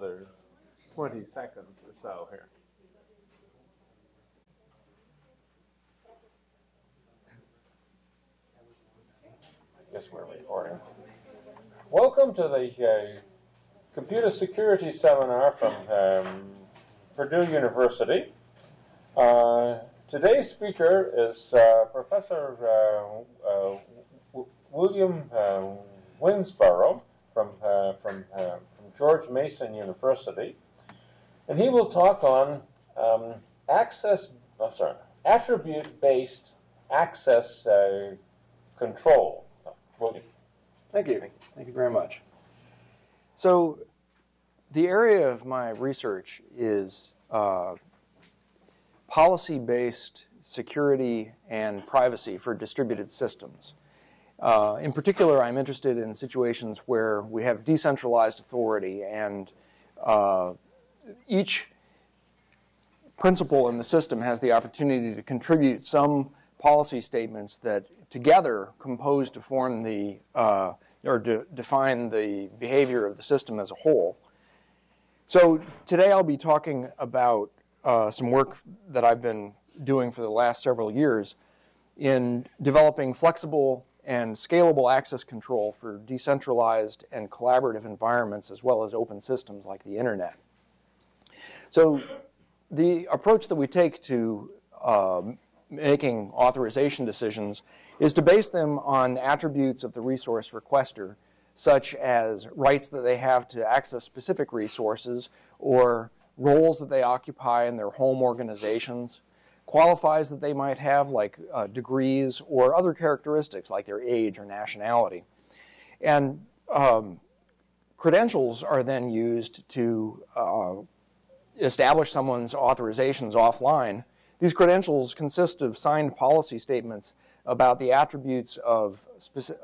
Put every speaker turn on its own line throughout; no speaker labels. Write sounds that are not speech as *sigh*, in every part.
another 20 seconds or so here. Guess we're recording. Welcome to the uh, computer security seminar from um, Purdue University. Uh, today's speaker is uh, Professor uh, uh, William uh, Winsborough from, from, from George Mason University. And he will talk on um, access, oh, sorry, attribute-based access control. William.
Thank you. Thank you very much. So, the area of my research is uh, policy based security and privacy for distributed systems. Uh, in particular, I'm interested in situations where we have decentralized authority and uh, each principal in the system has the opportunity to contribute some policy statements that together compose to form the uh, or to define the behavior of the system as a whole. So today I'll be talking about uh, some work that I've been doing for the last several years in developing flexible and scalable access control for decentralized and collaborative environments as well as open systems like the internet. So the approach that we take to uh, making authorization decisions is to base them on attributes of the resource requester, such as rights that they have to access specific resources or roles that they occupy in their home organizations, qualifies that they might have, like uh, degrees or other characteristics like their age or nationality. And um, credentials are then used to uh, establish someone's authorizations offline these credentials consist of signed policy statements about the attributes of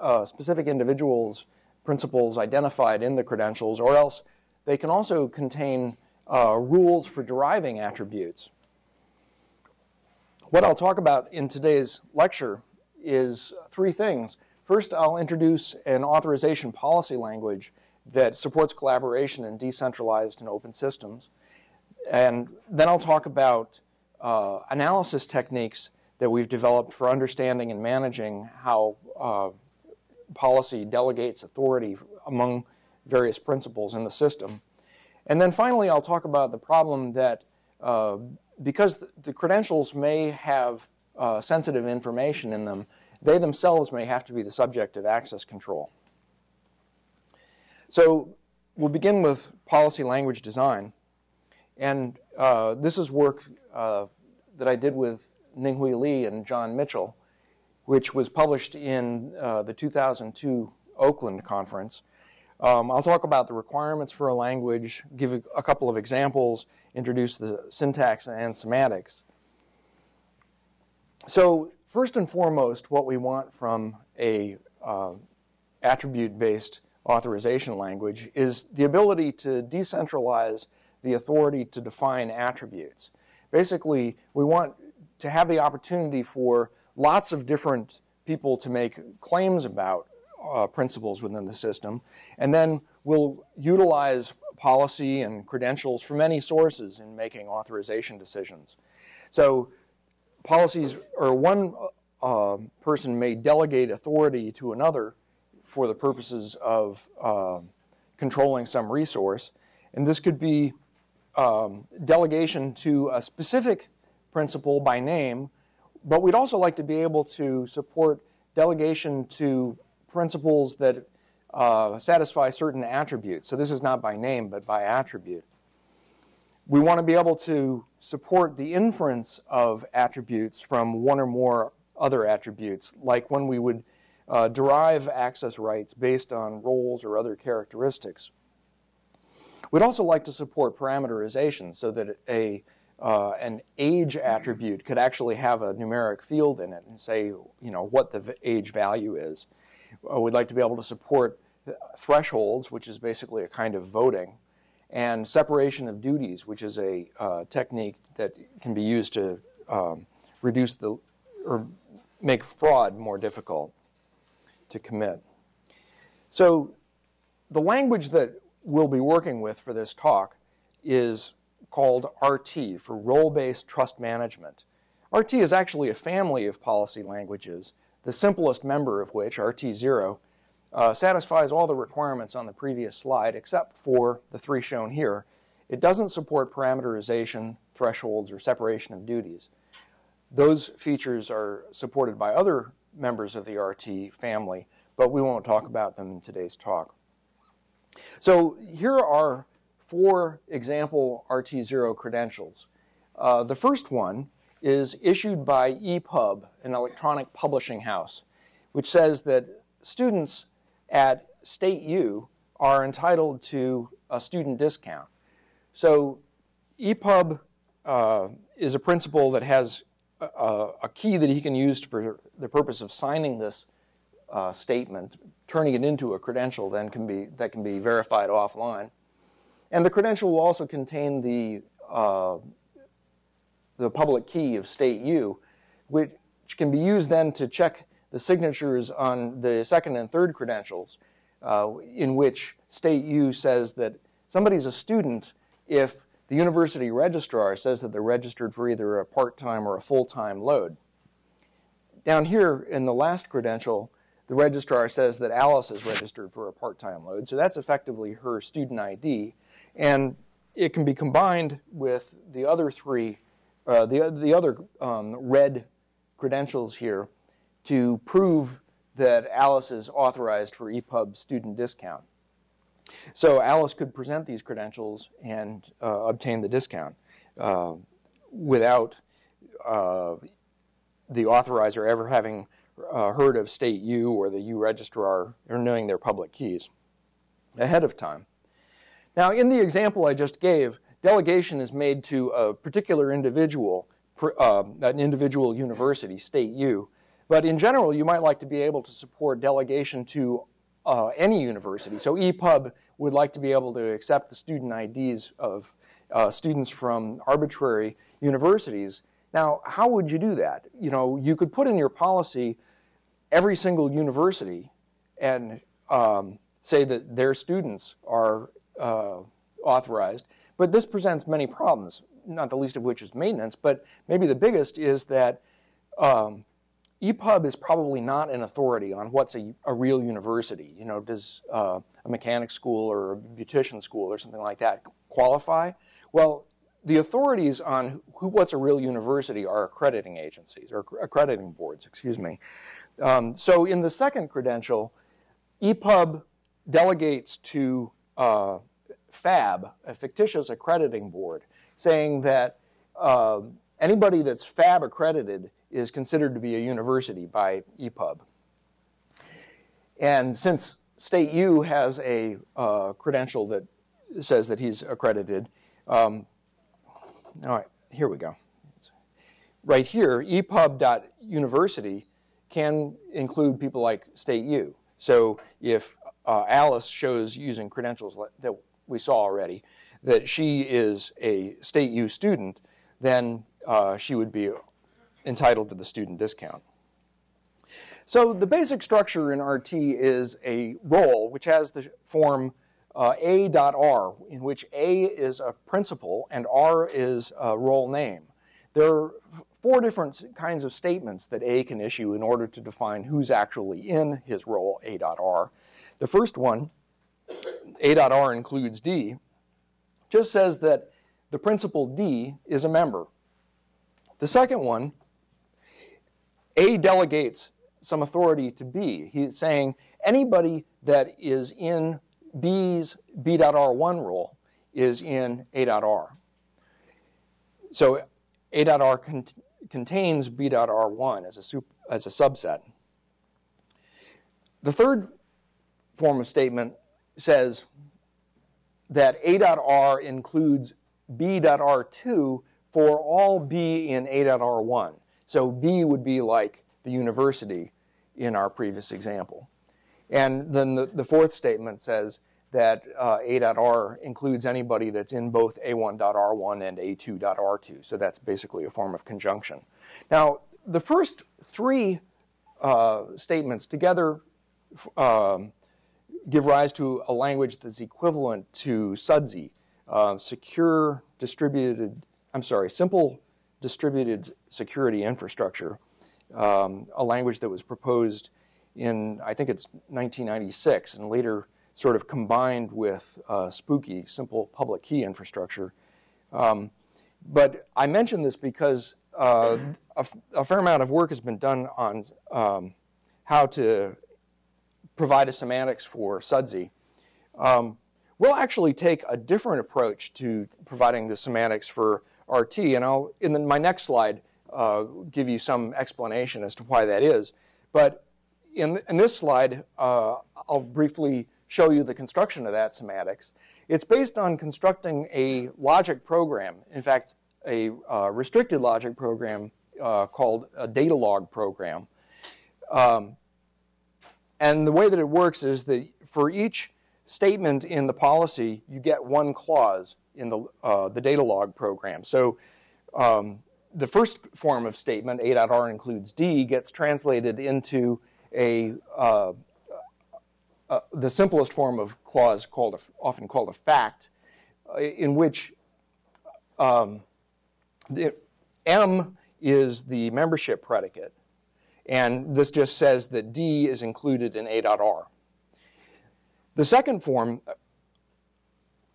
uh, specific individuals' principals identified in the credentials, or else they can also contain uh, rules for deriving attributes. What I'll talk about in today's lecture is three things. First, I'll introduce an authorization policy language that supports collaboration in decentralized and open systems. And then I'll talk about uh, analysis techniques that we've developed for understanding and managing how uh, policy delegates authority among various principals in the system. And then finally, I'll talk about the problem that uh, because the credentials may have uh, sensitive information in them, they themselves may have to be the subject of access control. So we'll begin with policy language design. And uh, this is work uh, that I did with Ninghui Li and John Mitchell, which was published in uh, the 2002 Oakland conference. Um, I'll talk about the requirements for a language, give a, couple of examples, introduce the syntax and semantics. So, first and foremost, what we want from a uh, attribute-based authorization language is the ability to decentralize the authority to define attributes. Basically, we want to have the opportunity for lots of different people to make claims about uh, principals within the system, and then we'll utilize policy and credentials from many sources in making authorization decisions. So, policies or one uh, person may delegate authority to another for the purposes of uh, controlling some resource, and this could be um, delegation to a specific principal by name, but we'd also like to be able to support delegation to principals that uh, satisfy certain attributes. So this is not by name, but by attribute. We want to be able to support the inference of attributes from one or more other attributes, like when we would uh, derive access rights based on roles or other characteristics. We'd also like to support parameterization so that a uh, an age attribute could actually have a numeric field in it and say, you know, what the age value is. Uh, we'd like to be able to support thresholds, which is basically a kind of voting, and separation of duties, which is a uh, technique that can be used to um, reduce the or make fraud more difficult to commit. So, the language that we'll be working with for this talk is called RT for Role Based Trust Management. RT is actually a family of policy languages, the simplest member of which, RT0, uh, satisfies all the requirements on the previous slide except for the three shown here. It doesn't support parameterization, thresholds, or separation of duties. Those features are supported by other members of the RT family, but we won't talk about them in today's talk. So here are four example RT0 credentials. Uh, the first one is issued by EPUB, an electronic publishing house, which says that students at State U are entitled to a student discount. So EPUB uh, is a principal that has a, a, key that he can use for the purpose of signing this uh, statement, turning it into a credential then can be, that can be verified offline. And the credential will also contain the, uh, the public key of State U, which can be used then to check the signatures on the second and third credentials, uh, in which State U says that somebody's a student if the university registrar says that they're registered for either a part time or a full time load. Down here in the last credential, the registrar says that Alice is registered for a part time load, so that's effectively her student ID. And it can be combined with the other three, uh, the, the other um, red credentials here to prove that Alice is authorized for EPUB student discount. So Alice could present these credentials and uh, obtain the discount uh, without uh, the authorizer ever having uh, heard of State U or the U registrar or knowing their public keys ahead of time. Now, in the example I just gave, delegation is made to a particular individual, uh, an individual university, State U. But in general, you might like to be able to support delegation to uh, any university. So EPUB would like to be able to accept the student IDs of uh, students from arbitrary universities. Now, how would you do that? You know, you could put in your policy every single university and um, say that their students are uh, authorized. But this presents many problems, not the least of which is maintenance. But maybe the biggest is that um, EPUB is probably not an authority on what's a, a real university. You know, does uh, a mechanic school or a beautician school or something like that qualify? Well, the authorities on who, what's a real university are accrediting agencies or accrediting boards, excuse me. Um, so in the second credential, EPUB delegates to uh, FAB, a fictitious accrediting board, saying that uh, anybody that's FAB accredited is considered to be a university by EPUB. And since State U has a uh, credential that says that he's accredited, um, all right, here we go. Right here, epub.university can include people like State U. So if uh, Alice shows using credentials that we saw already that she is a State U student, then uh, she would be entitled to the student discount. So the basic structure in RT is a role which has the form uh, A.R, in which A is a principal and R is a role name. There are four different kinds of statements that A can issue in order to define who's actually in his role A.R. The first one, A.R includes D, just says that the principal D is a member. The second one a delegates some authority to B. He's saying anybody that is in B's B.R1 role is in A.R. So A.R cont- contains B.R1 as a, as a subset. The third form of statement says that A.R includes B.R2 for all B in A.R1. So B would be like the university in our previous example. And then the, the fourth statement says that uh, A.R includes anybody that's in both A1.R1 and A2.R2. So that's basically a form of conjunction. Now, the first three uh, statements together um, give rise to a language that's equivalent to SDSI, uh, secure distributed, I'm sorry, simple distributed security infrastructure, um, a language that was proposed in, I think it's 1996, and later sort of combined with uh, SPKI, simple public key infrastructure. Um, but I mention this because uh, a, fair amount of work has been done on um, how to provide a semantics for SDSI. Um, we'll actually take a different approach to providing the semantics for RT, and I'll, in the, my next slide, uh, give you some explanation as to why that is. But in, in this slide, uh, I'll briefly show you the construction of that semantics. It's based on constructing a logic program, in fact, a uh, restricted logic program uh, called a Datalog program. Um, and the way that it works is that for each statement in the policy, you get one clause in the, uh, the Datalog program. So um, the first form of statement, A.R includes D, gets translated into a uh, uh, the simplest form of clause called a, often called a fact, uh, in which um, the, M is the membership predicate, and this just says that D is included in A.R. The second form,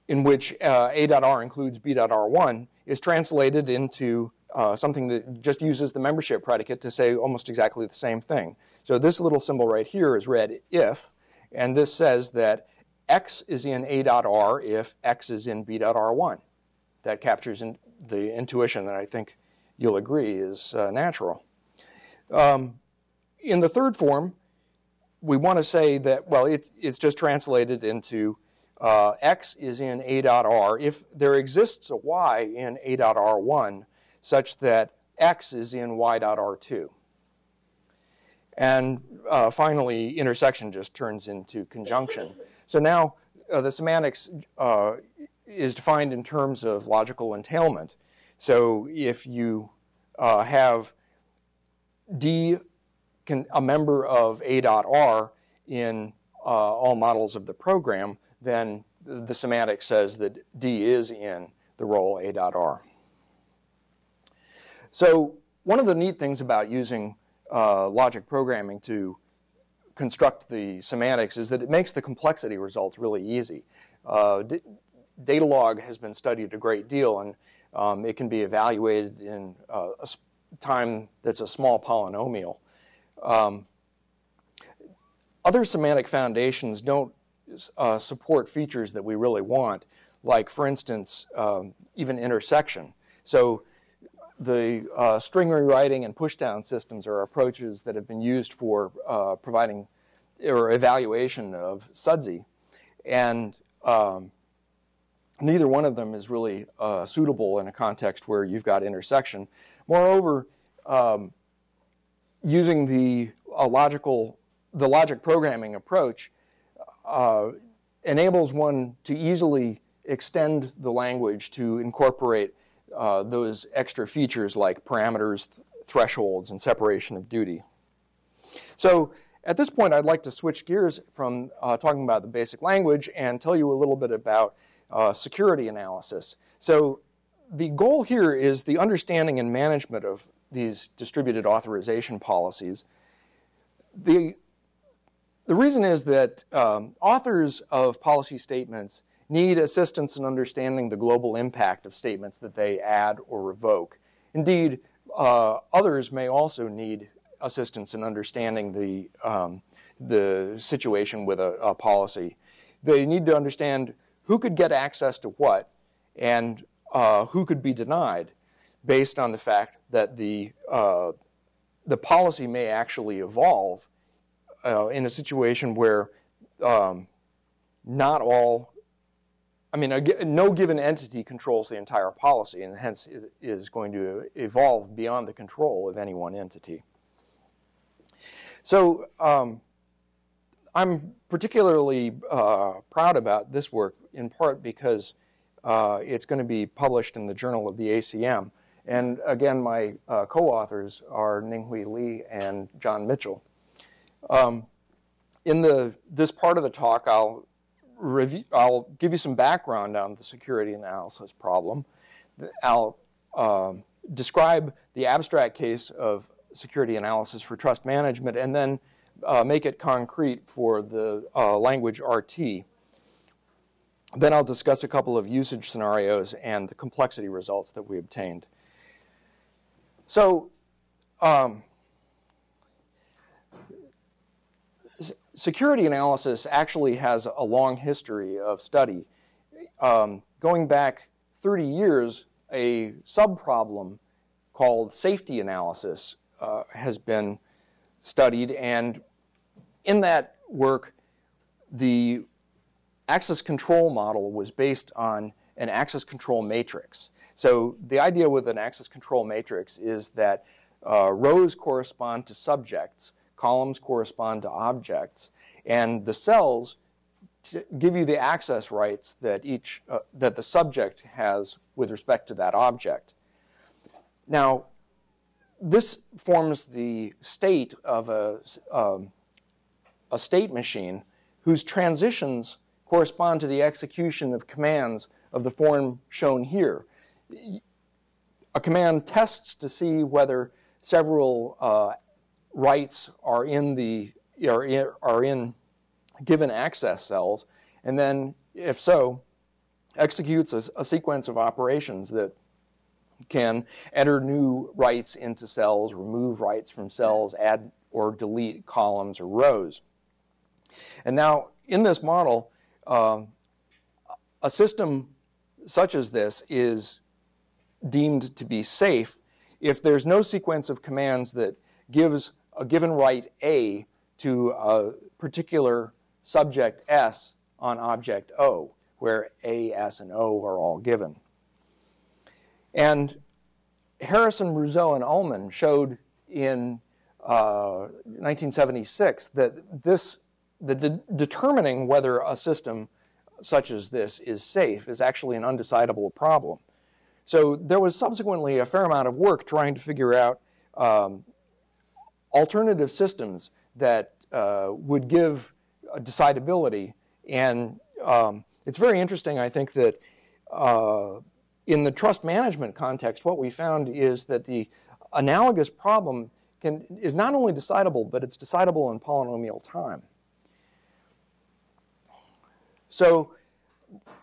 in which uh, A.R includes B.R1, is translated into uh, something that just uses the membership predicate to say almost exactly the same thing. So this little symbol right here is read if, and this says that X is in A.R if X is in B.R1. That captures in the intuition that I think you'll agree is uh, natural. Um, in the third form, we want to say that, well, it's, it's just translated into uh, x is in a.r if there exists a y in a.r1 such that x is in y.r2. And uh, finally, intersection just turns into conjunction. So now uh, the semantics uh, is defined in terms of logical entailment. So if you uh, have D, can, a member of A.R in uh, all models of the program, then the semantic says that D is in the role A.R. So one of the neat things about using uh, logic programming to construct the semantics is that it makes the complexity results really easy. Uh, data log has been studied a great deal, and um, it can be evaluated in uh, a time that's a small polynomial. Um, other semantic foundations don't uh, support features that we really want, like, for instance, um, even intersection. So the uh, string rewriting and pushdown systems are approaches that have been used for uh, providing or evaluation of SDSI. And um, neither one of them is really uh, suitable in a context where you've got intersection. Moreover, um, using the logical the logic programming approach uh, enables one to easily extend the language to incorporate uh, those extra features like parameters, th- thresholds, and separation of duty. So at this point, I'd like to switch gears from uh, talking about the basic language and tell you a little bit about uh, security analysis. So the goal here is the understanding and management of these distributed authorization policies. The the reason is that um, authors of policy statements need assistance in understanding the global impact of statements that they add or revoke. Indeed, uh, others may also need assistance in understanding the, um, the situation with a, a, policy. They need to understand who could get access to what and uh, who could be denied based on the fact that the, uh, the policy may actually evolve uh, in a situation where um, not all, I mean, no given entity controls the entire policy and hence is going to evolve beyond the control of any one entity. So um, I'm particularly uh, proud about this work in part because uh, it's going to be published in the Journal of the ACM. And again, my uh, co authors are Ninghui Li and John Mitchell. Um, in the this part of the talk, I'll I'll give you some background on the security analysis problem. I'll uh, describe the abstract case of security analysis for trust management, and then uh, make it concrete for the uh, language RT. Then I'll discuss a couple of usage scenarios and the complexity results that we obtained. So, um, security analysis actually has a long history of study. Um, going back 30 years, a subproblem called safety analysis uh, has been studied, and in that work, the access control model was based on an access control matrix. So the idea with an access control matrix is that uh, rows correspond to subjects, columns correspond to objects, and the cells give you the access rights that each uh, that the subject has with respect to that object. Now, this forms the state of a, um, a state machine whose transitions correspond to the execution of commands of the form shown here. A command tests to see whether several uh, rights are in the are in, are in given access cells, and then, if so, executes a, a sequence of operations that can enter new rights into cells, remove rights from cells, add or delete columns or rows. And now, in this model, uh, a system such as this is deemed to be safe if there's no sequence of commands that gives a given right A to a particular subject S on object O, where A, S, and O are all given. And Harrison, Ruzzo, and Ullman showed in uh, 1976 that this, the de- determining whether a system such as this is safe is actually an undecidable problem. So there was subsequently a fair amount of work trying to figure out um, alternative systems that uh, would give decidability. And um, it's very interesting, I think, that uh, in the trust management context, what we found is that the analogous problem can, is not only decidable, but it's decidable in polynomial time. So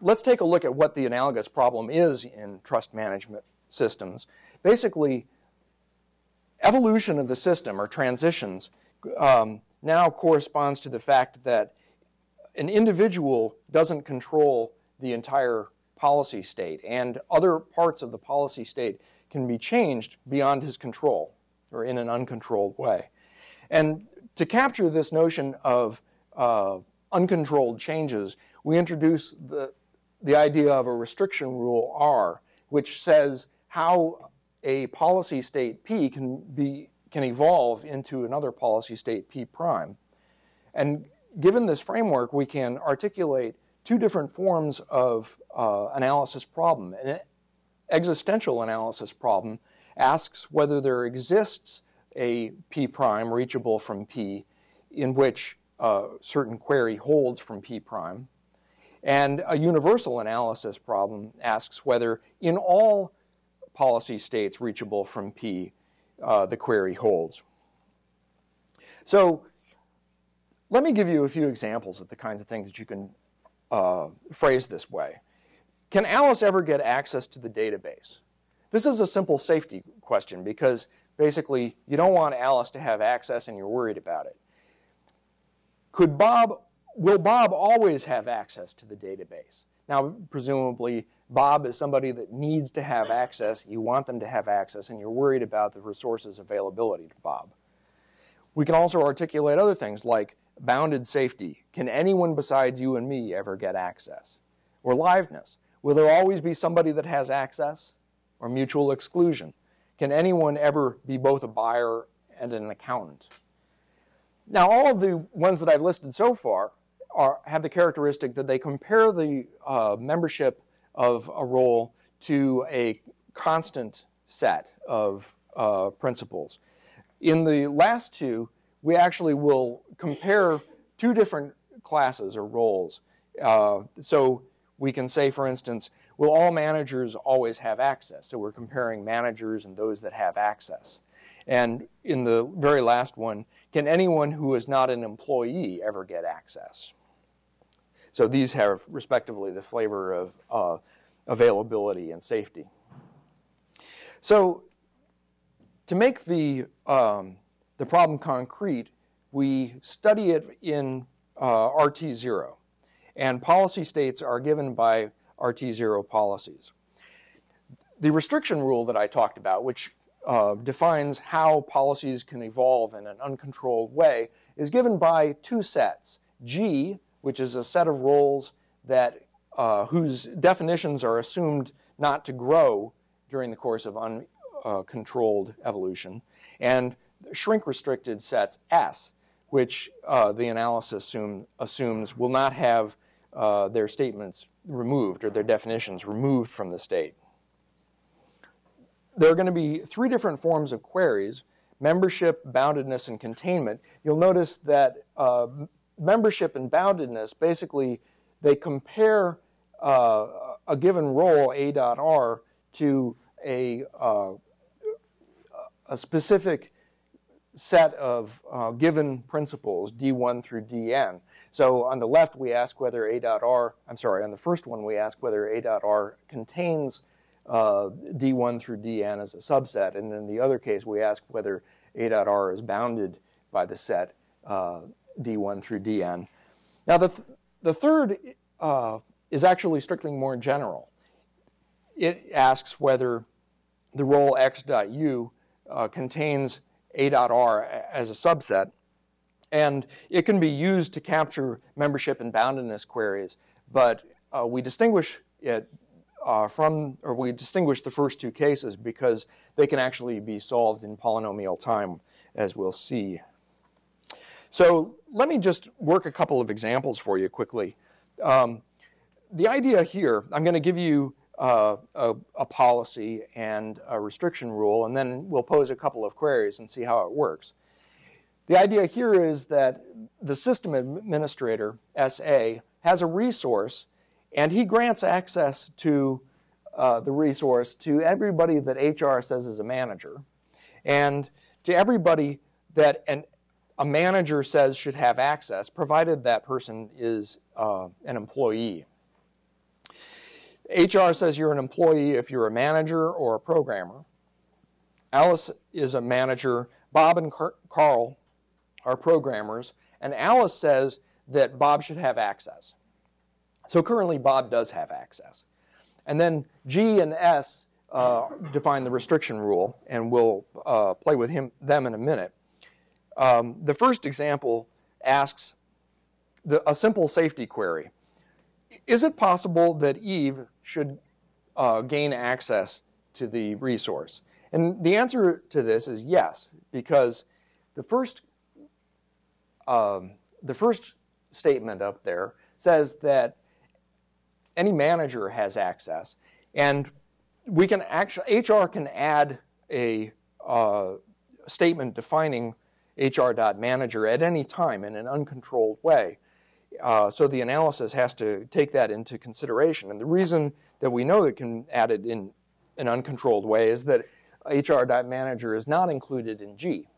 let's take a look at what the analogous problem is in trust management systems. Basically, evolution of the system or transitions um, now corresponds to the fact that an individual doesn't control the entire policy state, and other parts of the policy state can be changed beyond his control or in an uncontrolled way. And to capture this notion of uh, uncontrolled changes, we introduce the, the idea of a restriction rule R, which says how a policy state P can be can evolve into another policy state P prime. And given this framework, we can articulate two different forms of uh, analysis problem. An existential analysis problem asks whether there exists a P prime reachable from P in which a uh, certain query holds from P prime. And a universal analysis problem asks whether in all policy states reachable from P, uh, the query holds. So let me give you a few examples of the kinds of things that you can uh, phrased this way. Can Alice ever get access to the database? This is a simple safety question because basically you don't want Alice to have access and you're worried about it. Could Bob, will Bob always have access to the database? Now, presumably, Bob is somebody that needs to have access. You want them to have access, and you're worried about the resources availability to Bob. We can also articulate other things like bounded safety. Can anyone besides you and me ever get access? Or liveness. Will there always be somebody that has access? Or mutual exclusion. Can anyone ever be both a buyer and an accountant? Now, all of the ones that I've listed so far are, have the characteristic that they compare the uh, membership of a role to a constant set of uh, principals. In the last two, we actually will compare two different classes or roles. Uh, so we can say, for instance, will all managers always have access? So we're comparing managers and those that have access. And in the very last one, can anyone who is not an employee ever get access? So these have, respectively, the flavor of uh, availability and safety. So to make the, um, the problem concrete, we study it in uh, RT0. And policy states are given by RT0 policies. The restriction rule that I talked about, which uh, defines how policies can evolve in an uncontrolled way, is given by two sets. G, which is a set of roles that uh, whose definitions are assumed not to grow during the course of uncontrolled uh, evolution, and shrink restricted sets S, which uh, the analysis assume, assumes will not have uh, their statements removed or their definitions removed from the state. There are going to be three different forms of queries membership, boundedness, and containment. You'll notice that uh, membership and boundedness basically they compare uh, a given role a.r to a, uh, a specific set of uh, given principals, D1 through Dn. So on the left, we ask whether A.R, I'm sorry, on the first one, we ask whether A.R contains uh, D1 through Dn as a subset. And in the other case, we ask whether A.R is bounded by the set uh, D1 through Dn. Now, the, th- the third uh, is actually strictly more general. It asks whether the role x.u uh, contains a.r as a subset, and it can be used to capture membership and boundedness queries, but uh, we distinguish it uh, from, or we distinguish the first two cases because they can actually be solved in polynomial time, as we'll see. So let me just work a couple of examples for you quickly. Um, the idea here, I'm going to give you uh, a, a, policy and a restriction rule, and then we'll pose a couple of queries and see how it works. The idea here is that the system administrator, SA, has a resource, and he grants access to uh, the resource to everybody that HR says is a manager, and to everybody that an, a manager says should have access, provided that person is uh, an employee. HR says you're an employee if you're a manager or a programmer. Alice is a manager. Bob and Carl are programmers. And Alice says that Bob should have access. So currently, Bob does have access. And then G and S uh, define the restriction rule, and we'll uh, play with him, them in a minute. Um, the first example asks the, a simple safety query Is it possible that Eve should uh, gain access to the resource? And the answer to this is yes, because the first, um, the first statement up there says that any manager has access, and we can actually HR can add a uh, statement defining HR.manager at any time in an uncontrolled way. Uh, so the analysis has to take that into consideration. And the reason that we know it can add it in an uncontrolled way is that HR.manager is not included in G.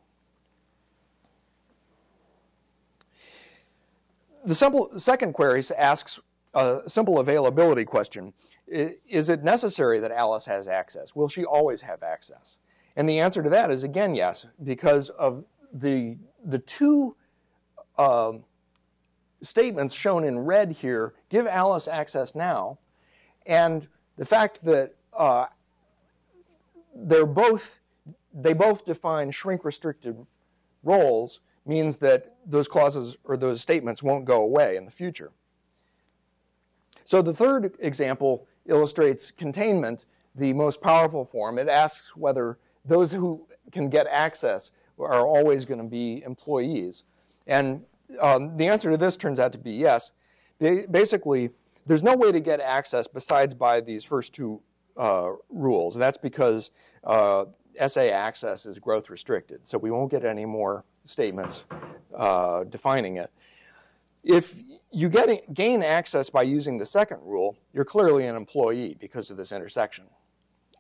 The simple, second query asks a simple availability question. Is it necessary that Alice has access? Will she always have access? And the answer to that is again yes, because of the, the two um, statements shown in red here give Alice access now, and the fact that uh, they're both they both define shrink restricted roles means that those clauses or those statements won't go away in the future. So the third example illustrates containment, the most powerful form. It asks whether those who can get access are always going to be employees. And um, the answer to this turns out to be yes. Basically, there's no way to get access besides by these first two uh, rules. And that's because uh, SA access is growth restricted. So we won't get any more statements uh, defining it. if you get, gain access by using the second rule, you're clearly an employee because of this intersection.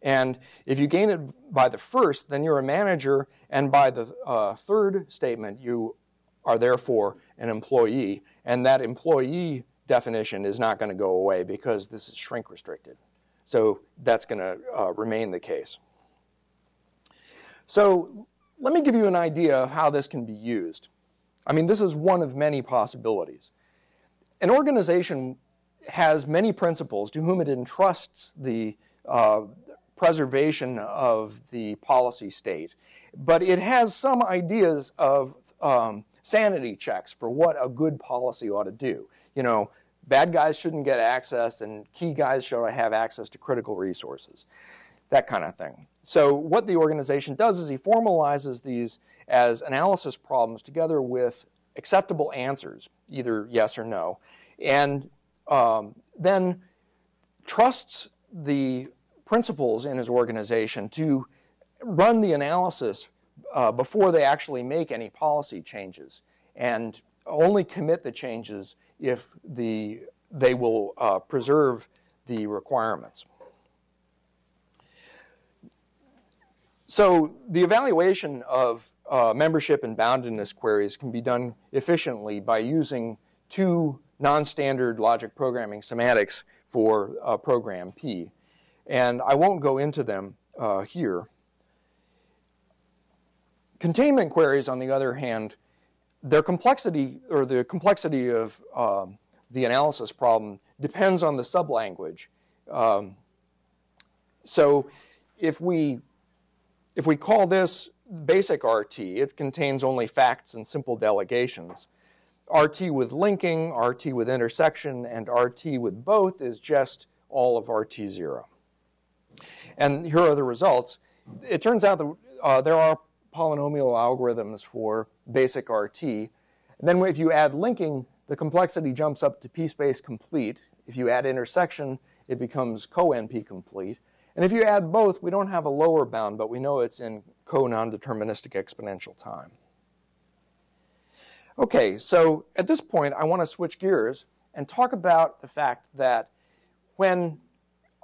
And if you gain it by the first, then you're a manager, and by the uh, third statement, you are therefore an employee. And that employee definition is not going to go away because this is shrink restricted. So that's going to uh, remain the case. So let me give you an idea of how this can be used. I mean, this is one of many possibilities. An organization has many principals to whom it entrusts the uh, preservation of the policy state, but it has some ideas of um, sanity checks for what a good policy ought to do. You know, bad guys shouldn't get access, and key guys should have access to critical resources, that kind of thing. So, what the organization does is he formalizes these as analysis problems together with acceptable answers, either yes or no, and um, then trusts the principals in his organization to run the analysis uh, before they actually make any policy changes and only commit the changes if the, they will uh, preserve the requirements. So the evaluation of uh, membership and boundedness queries can be done efficiently by using two non-standard logic programming semantics for uh, program P. And I won't go into them uh, here. Containment queries, on the other hand, their complexity or the complexity of um, the analysis problem depends on the sublanguage. Um, so if we if we call this basic RT, it contains only facts and simple delegations. RT with linking, RT with intersection, and RT with both is just all of RT0. And here are the results. It turns out that uh, there are polynomial algorithms for basic RT. And then if you add linking, the complexity jumps up to p-space complete. If you add intersection, it becomes co-NP complete. And if you add both, we don't have a lower bound, but we know it's in co-non-deterministic exponential time. Okay, so at this point, I want to switch gears and talk about the fact that when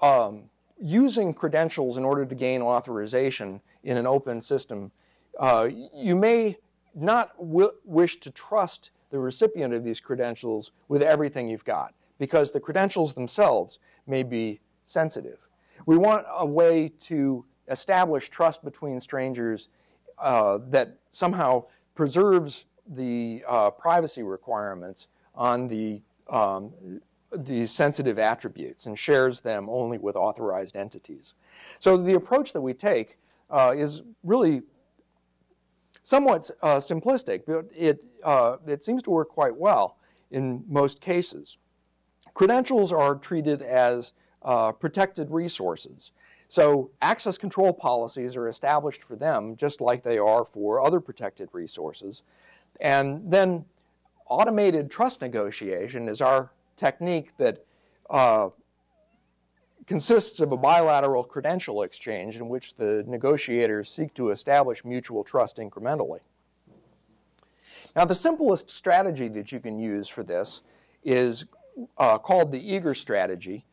um, using credentials in order to gain authorization in an open system, uh, you may not wish to trust the recipient of these credentials with everything you've got because the credentials themselves may be sensitive. We want a way to establish trust between strangers uh, that somehow preserves the uh, privacy requirements on the um, these sensitive attributes and shares them only with authorized entities. So the approach that we take uh, is really somewhat uh, simplistic, but it, uh, it seems to work quite well in most cases. Credentials are treated as uh, protected resources. So access control policies are established for them just like they are for other protected resources. And then automated trust negotiation is our technique that uh, consists of a bilateral credential exchange in which the negotiators seek to establish mutual trust incrementally. Now, the simplest strategy that you can use for this is uh, called the eager strategy.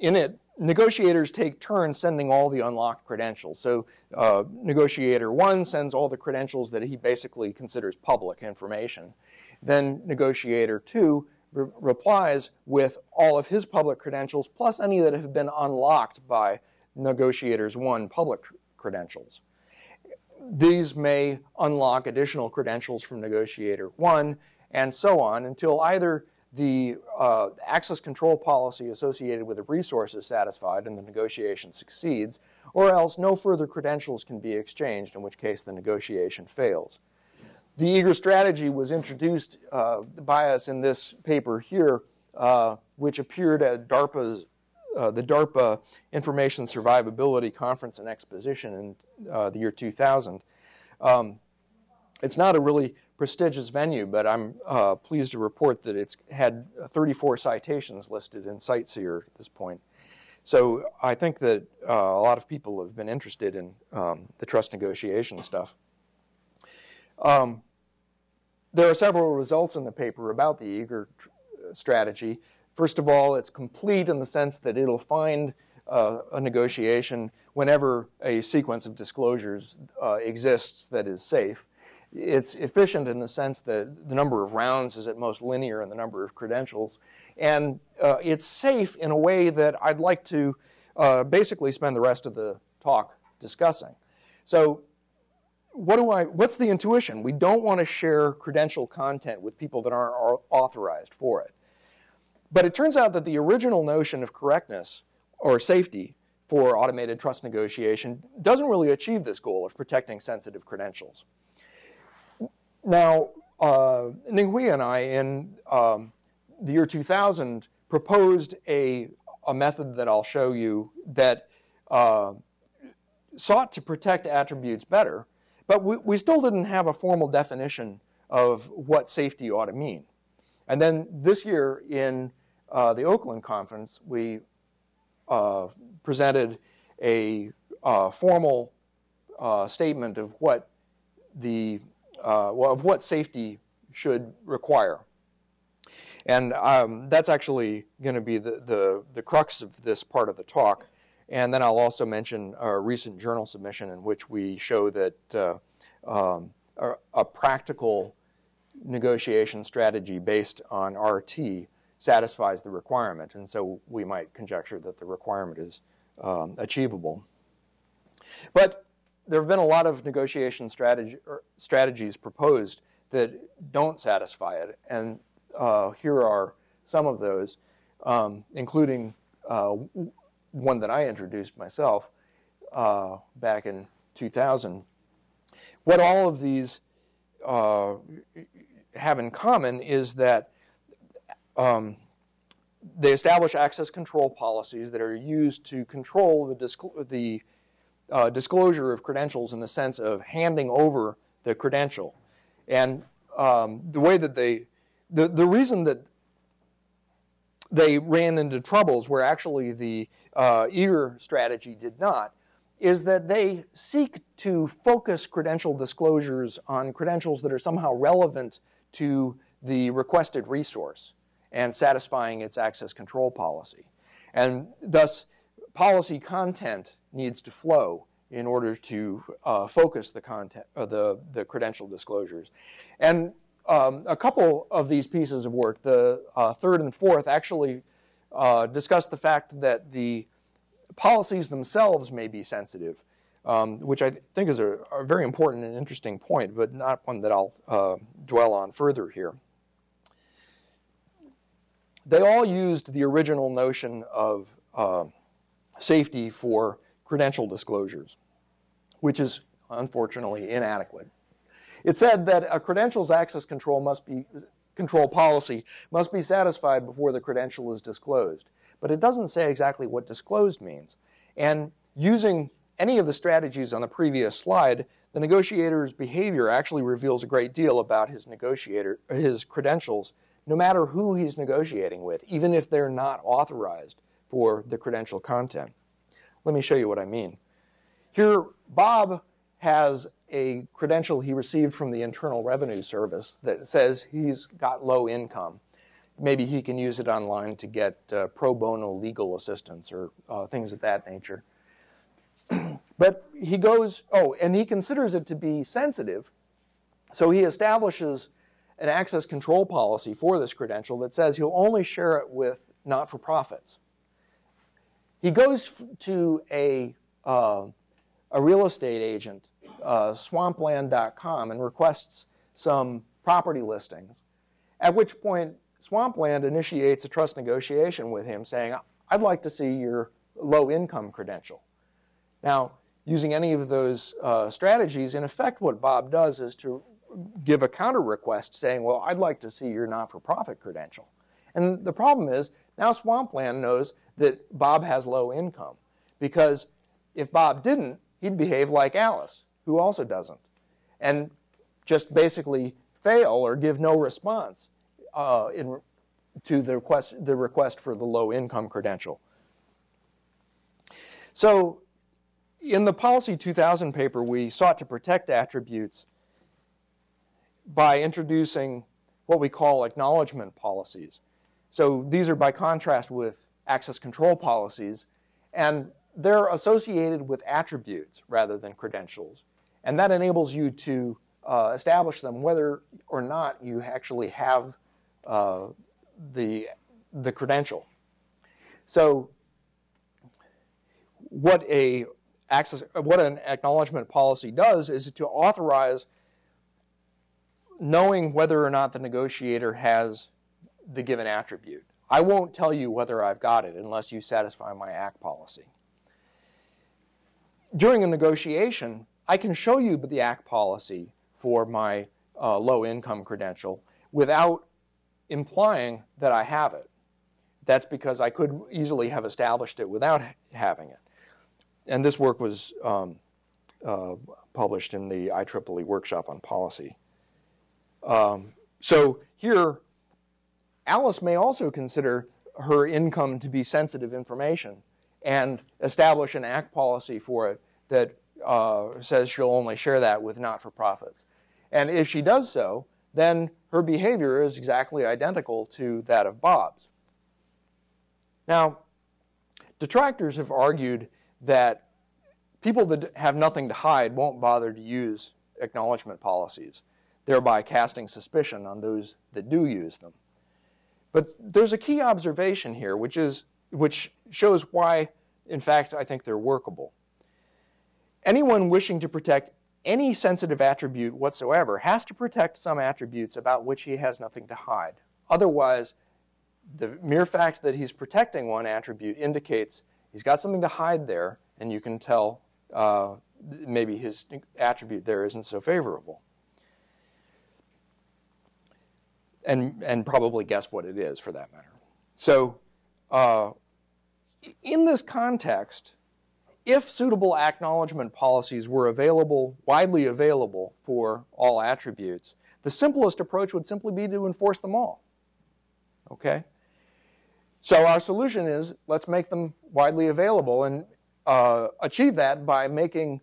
In it, negotiators take turns sending all the unlocked credentials. So, uh, negotiator one sends all the credentials that he basically considers public information. Then, negotiator two re- replies with all of his public credentials plus any that have been unlocked by negotiators one public credentials. These may unlock additional credentials from negotiator one and so on until either the uh, access control policy associated with the resource is satisfied and the negotiation succeeds, or else no further credentials can be exchanged, in which case the negotiation fails. The eager strategy was introduced uh, by us in this paper here, uh, which appeared at DARPA's uh, the DARPA Information Survivability Conference and Exposition in uh, the year 2000. Um, it's not a really prestigious venue, but I'm uh, pleased to report that it's had 34 citations listed in CiteSeer at this point. So I think that uh, a lot of people have been interested in um, the trust negotiation stuff. Um, there are several results in the paper about the eager strategy. First of all, it's complete in the sense that it'll find uh, a negotiation whenever a sequence of disclosures uh, exists that is safe. It's efficient in the sense that the number of rounds is at most linear in the number of credentials. And uh, it's safe in a way that I'd like to uh, basically spend the rest of the talk discussing. So, what do I, what's the intuition? We don't want to share credential content with people that aren't authorized for it. But it turns out that the original notion of correctness or safety for automated trust negotiation doesn't really achieve this goal of protecting sensitive credentials. Now, uh, Ninghui and I, in um, the year 2000, proposed a, a method that I'll show you that uh, sought to protect attributes better, but we, we still didn't have a formal definition of what safety ought to mean. And then this year in uh, the Oakland conference, we uh, presented a uh, formal uh, statement of what the uh, of what safety should require. And um, that's actually going to be the, the, the, crux of this part of the talk. And then I'll also mention a recent journal submission in which we show that uh, um, a, practical negotiation strategy based on RT satisfies the requirement. And so we might conjecture that the requirement is um, achievable. But there have been a lot of negotiation strategies proposed that don't satisfy it, and uh, here are some of those, um, including uh, one that I introduced myself uh, back in 2000. What all of these uh, have in common is that um, they establish access control policies that are used to control the, the uh, disclosure of credentials in the sense of handing over the credential. And um, the way that they, the, the reason that they ran into troubles where actually the uh, eager strategy did not is that they seek to focus credential disclosures on credentials that are somehow relevant to the requested resource and satisfying its access control policy. And thus, policy content needs to flow in order to uh, focus the content, uh, the the credential disclosures, and um, a couple of these pieces of work, the uh, third and fourth, actually uh, discuss the fact that the policies themselves may be sensitive, um, which I think is a, a, very important and interesting point, but not one that I'll uh, dwell on further here. They all used the original notion of uh, safety for credential disclosures, which is unfortunately inadequate. It said that a credentials access control must be control policy must be satisfied before the credential is disclosed. But it doesn't say exactly what disclosed means. And using any of the strategies on the previous slide, the negotiator's behavior actually reveals a great deal about his negotiator his credentials, no matter who he's negotiating with, even if they're not authorized for the credential content. Let me show you what I mean. Here, Bob has a credential he received from the Internal Revenue Service that says he's got low income. Maybe he can use it online to get uh, pro bono legal assistance or uh, things of that nature. *clears throat* but he goes, oh, and he considers it to be sensitive. So he establishes an access control policy for this credential that says he'll only share it with not for profits. He goes to a, uh, a real estate agent, uh, swampland.com, and requests some property listings, at which point Swampland initiates a trust negotiation with him saying, I'd like to see your low income credential. Now, using any of those uh, strategies, in effect, what Bob does is to give a counter request saying, Well, I'd like to see your not for profit credential. And the problem is, now Swampland knows that Bob has low income. Because if Bob didn't, he'd behave like Alice, who also doesn't, and just basically fail or give no response uh, in, to the request, the request for the low income credential. So, in the Policy 2000 paper, we sought to protect attributes by introducing what we call acknowledgement policies. So these are by contrast with access control policies, and they're associated with attributes rather than credentials. And that enables you to uh, establish them whether or not you actually have uh, the, the credential. So what a access what an acknowledgement policy does is to authorize knowing whether or not the negotiator has the given attribute. I won't tell you whether I've got it unless you satisfy my ACK policy. During a negotiation, I can show you the ACK policy for my uh, low income credential without implying that I have it. That's because I could easily have established it without having it. And this work was um, uh, published in the IEEE workshop on policy. Um, so here, Alice may also consider her income to be sensitive information and establish an ACK policy for it that uh, says she'll only share that with not for profits. And if she does so, then her behavior is exactly identical to that of Bob's. Now, detractors have argued that people that have nothing to hide won't bother to use acknowledgement policies, thereby casting suspicion on those that do use them. But there's a key observation here, which is which shows why, in fact, I think they're workable. Anyone wishing to protect any sensitive attribute whatsoever has to protect some attributes about which he has nothing to hide. Otherwise, the mere fact that he's protecting one attribute indicates he's got something to hide there, and you can tell uh, maybe his attribute there isn't so favorable. And, and probably guess what it is for that matter. So, uh, in this context, if suitable acknowledgement policies were available, widely available for all attributes, the simplest approach would simply be to enforce them all. Okay? So our solution is let's make them widely available and uh, achieve that by making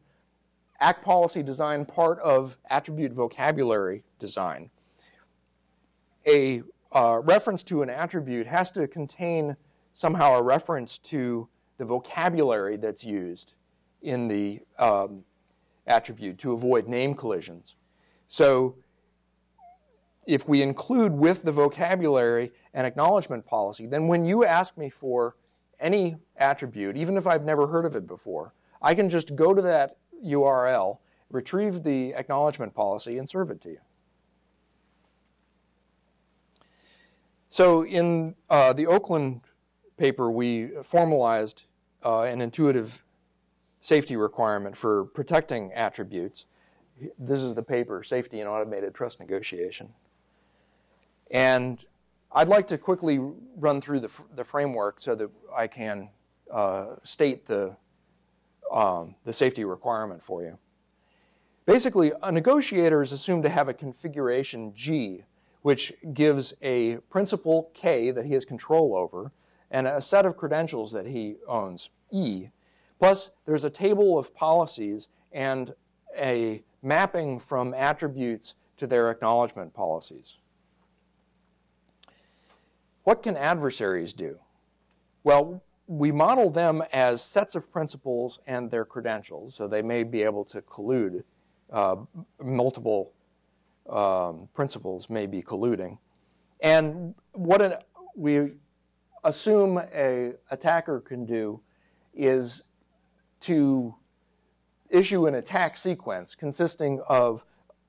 ACK policy design part of attribute vocabulary design. A uh, reference to an attribute has to contain somehow a reference to the vocabulary that's used in the um, attribute to avoid name collisions. So if we include with the vocabulary an acknowledgement policy, then when you ask me for any attribute, even if I've never heard of it before, I can just go to that URL, retrieve the acknowledgement policy, and serve it to you. So in uh, the Oakland paper, we formalized uh, an intuitive safety requirement for protecting attributes. This is the paper, Safety and Automated Trust Negotiation. And I'd like to quickly run through the, the framework so that I can uh, state the, um, the safety requirement for you. Basically, a negotiator is assumed to have a configuration G, which gives a principal K that he has control over, and a set of credentials that he owns, E. Plus, there's a table of policies and a mapping from attributes to their acknowledgement policies. What can adversaries do? Well, we model them as sets of principals and their credentials, so they may be able to collude. Uh, multiple um, principals may be colluding. And what an, we assume a attacker can do is to issue an attack sequence consisting of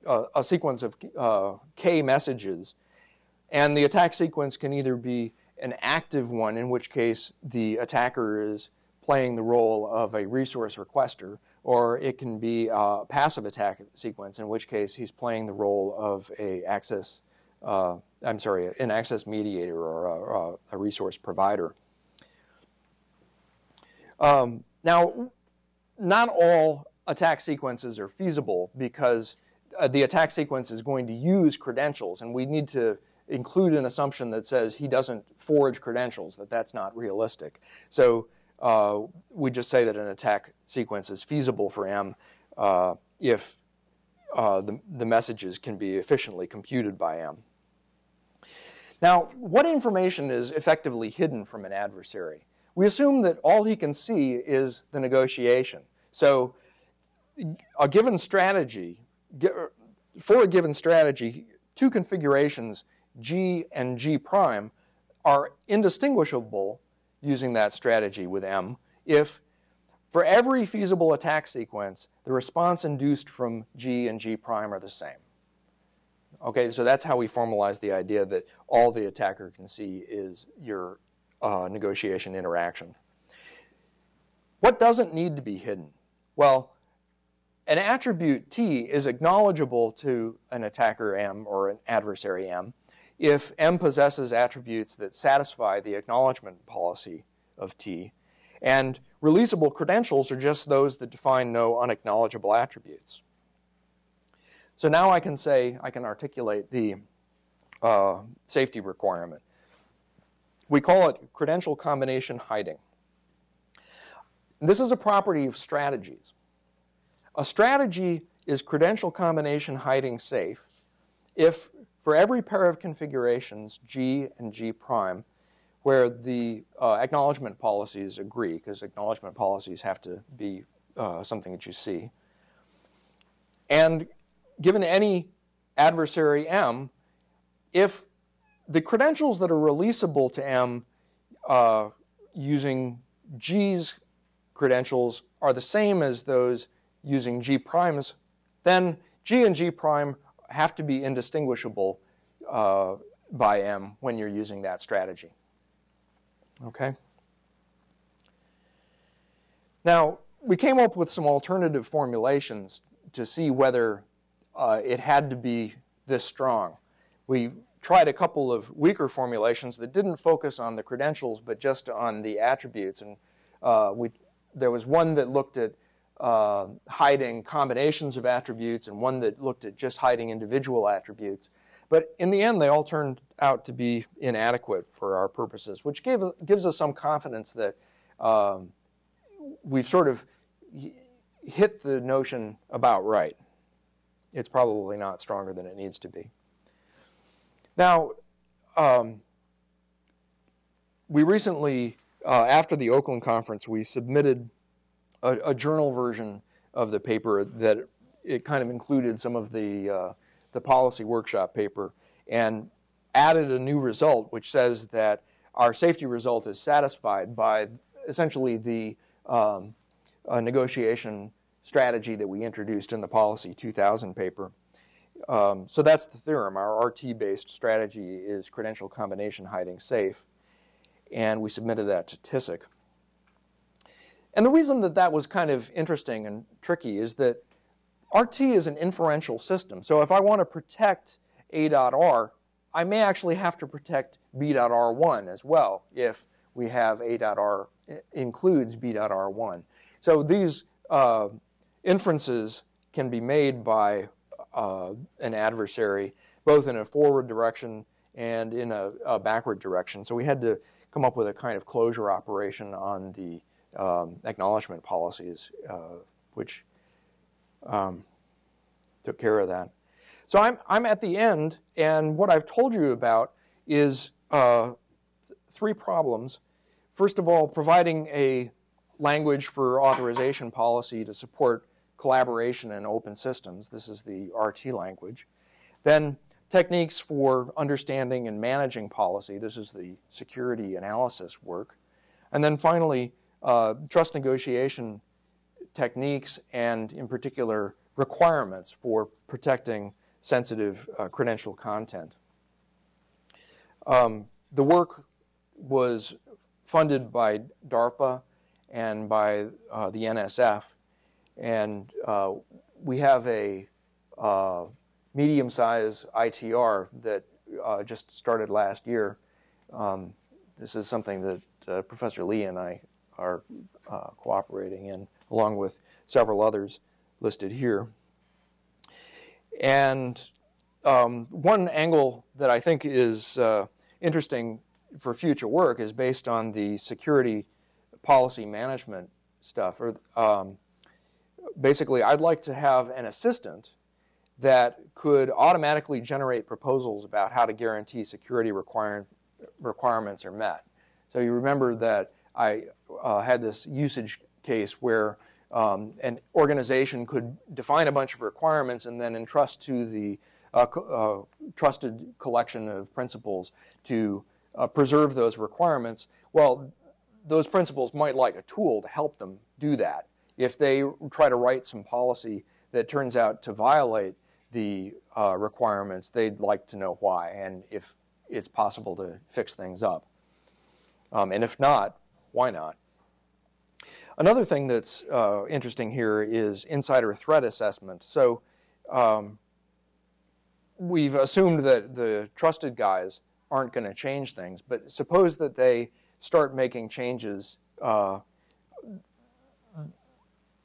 uh, a sequence of uh, k messages, and the attack sequence can either be an active one, in which case the attacker is playing the role of a resource requester, or it can be a passive attack sequence, in which case he's playing the role of a access uh, I'm sorry, an access mediator or a, a resource provider. Um, now, not all attack sequences are feasible because uh, the attack sequence is going to use credentials, and we need to include an assumption that says he doesn't forge credentials, that that's not realistic. So uh, we just say that an attack sequence is feasible for M uh, if uh, the, the messages can be efficiently computed by M. Now, what information is effectively hidden from an adversary? We assume that all he can see is the negotiation. So, a given strategy, for a given strategy, two configurations, G and G prime, are indistinguishable using that strategy with M if for every feasible attack sequence, the response induced from G and G prime are the same. Okay, so that's how we formalize the idea that all the attacker can see is your uh, negotiation interaction. What doesn't need to be hidden? Well, an attribute T is acknowledgeable to an attacker M or an adversary M if M possesses attributes that satisfy the acknowledgement policy of T. And releasable credentials are just those that define no unacknowledgeable attributes. So now I can say, I can articulate the uh, safety requirement. We call it credential combination hiding. This is a property of strategies. A strategy is credential combination hiding safe if for every pair of configurations, G and G prime, where the uh, acknowledgement policies agree, because acknowledgement policies have to be uh, something that you see, and given any adversary M, if the credentials that are releasable to M uh, using G's credentials are the same as those using G primes, then G and G prime have to be indistinguishable uh, by M when you're using that strategy. Okay? Now, we came up with some alternative formulations to see whether uh, it had to be this strong. We tried a couple of weaker formulations that didn't focus on the credentials but just on the attributes. And uh, we, there was one that looked at uh, hiding combinations of attributes and one that looked at just hiding individual attributes. But in the end, they all turned out to be inadequate for our purposes, which gave, gives us some confidence that um, we've sort of hit the notion about right it's probably not stronger than it needs to be. Now, um, we recently, uh, after the Oakland conference, we submitted a, a, journal version of the paper that it kind of included some of the uh, the policy workshop paper and added a new result, which says that our safety result is satisfied by essentially the um, negotiation strategy that we introduced in the Policy 2000 paper. Um, so that's the theorem. Our RT based strategy is credential combination hiding safe, and we submitted that to TISSEC. And the reason that that was kind of interesting and tricky is that RT is an inferential system. So if I want to protect A.R, I may actually have to protect B.R1 as well if we have A.R includes B.R1. So these uh, inferences can be made by uh, an adversary, both in a forward direction and in a, a, backward direction. So we had to come up with a kind of closure operation on the um, acknowledgement policies, uh, which um, took care of that. So I'm, I'm at the end, and what I've told you about is uh, three problems. First of all, providing a language for authorization policy to support collaboration and open systems. This is the RT language. Then techniques for understanding and managing policy. This is the security analysis work. And then finally, uh, trust negotiation techniques and, in particular, requirements for protecting sensitive uh, credential content. Um, the work was funded by DARPA and by uh, the NSF, and uh, we have a uh, medium sized ITR that uh, just started last year. Um, this is something that uh, Professor Lee and I are uh, cooperating in, along with several others listed here. And um, one angle that I think is uh, interesting for future work is based on the security policy management stuff, or um, basically, I'd like to have an assistant that could automatically generate proposals about how to guarantee security require, requirements are met. So you remember that I uh, had this usage case where um, an organization could define a bunch of requirements and then entrust to the uh, co- uh, trusted collection of principals to uh, preserve those requirements. Well, those principals might like a tool to help them do that. If they try to write some policy that turns out to violate the uh, requirements, they'd like to know why and if it's possible to fix things up. Um, and if not, why not? Another thing that's uh, interesting here is insider threat assessment. So um, we've assumed that the trusted guys aren't going to change things, but suppose that they start making changes uh,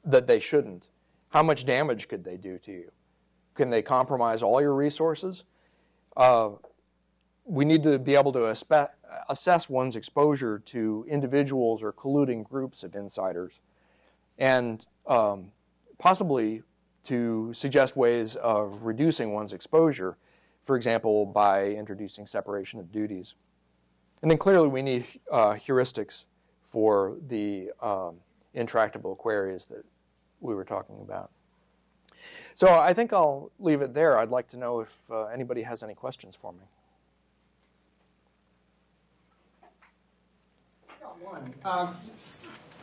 that they shouldn't. How much damage could they do to you? Can they compromise all your resources? Uh, we need to be able to assess one's exposure to individuals or colluding groups of insiders, and um, possibly to suggest ways of reducing one's exposure, for example, by introducing separation of duties. And then clearly, we need uh, heuristics for the um, intractable queries that we were talking about. So I think I'll leave it there. I'd like to know if uh, anybody has any questions for me.
one. Um,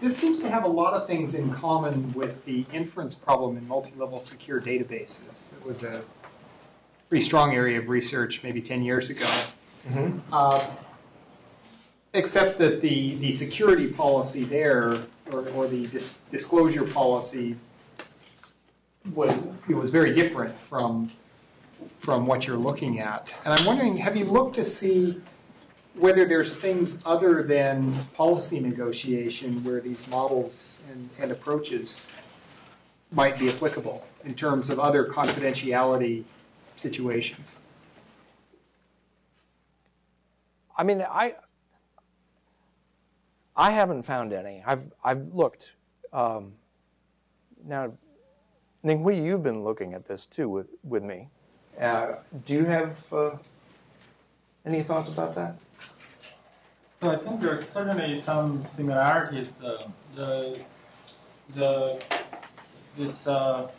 this seems to have a lot of things in common with the inference problem in multi-level secure databases. It was a pretty strong area of research maybe 10 years ago. Mm-hmm. Uh, except that the, the security policy there, or, or the dis- disclosure policy, was, it was very different from, from what you're looking at. And I'm wondering, have you looked to see whether there's things other than policy negotiation where these models and, and approaches might be applicable in terms of other confidentiality situations.
I mean, I I haven't found any. I've I've looked. Um, now, Ninghui, you've been looking at this too with with me. Uh, do you have uh, any thoughts about that?
So I think there's certainly some similarities. The the, the this uh,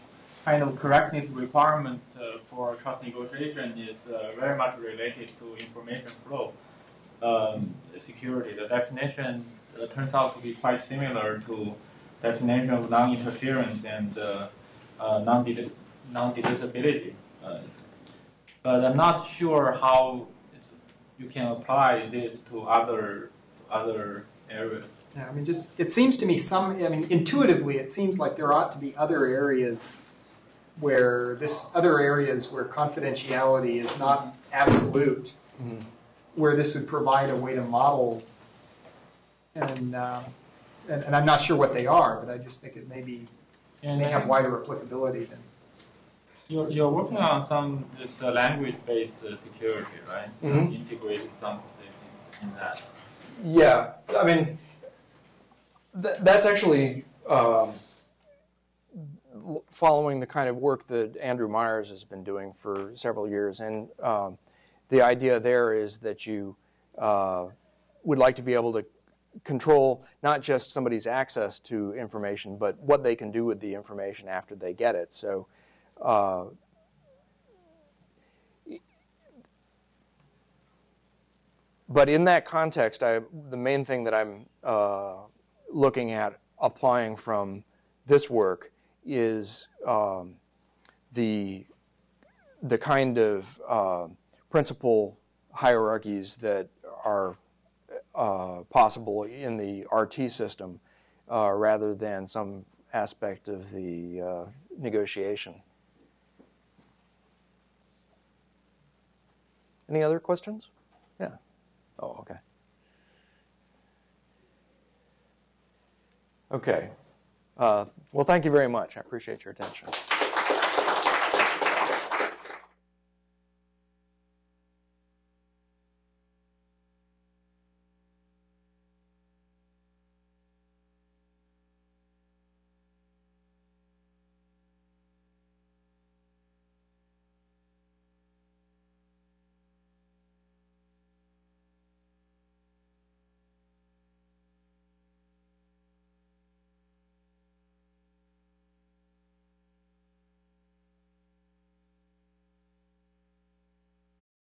kind of correctness requirement uh, for trust negotiation is uh, very much related to information flow um, security. The definition uh, turns out to be quite similar to definition of non-interference and uh, uh, non-deducibility. but I'm not sure how you can apply this to other other areas.
Yeah, I mean, just it seems to me some. I mean, intuitively, it seems like there ought to be other areas where this other areas where confidentiality is not absolute, mm-hmm. where this would provide a way to model. And, uh, and, and I'm not sure what they are, but I just think it maybe and may have wider applicability than
you're, you're working on some this uh, language-based uh, security, right? Mm-hmm. Integrating some in, in that.
Yeah, I mean, th- that's actually um, following the kind of work that Andrew Myers has been doing for several years, and um, the idea there is that you uh, would like to be able to control not just somebody's access to information, but what they can do with the information after they get it. So uh, but in that context, I, the main thing that I'm uh, looking at applying from this work is um, the the kind of uh, principal hierarchies that are uh, possible in the RT system, uh, rather than some aspect of the uh, negotiation. Any other questions? Yeah. Oh, okay. Okay. Uh, well, thank you very much. I appreciate your attention.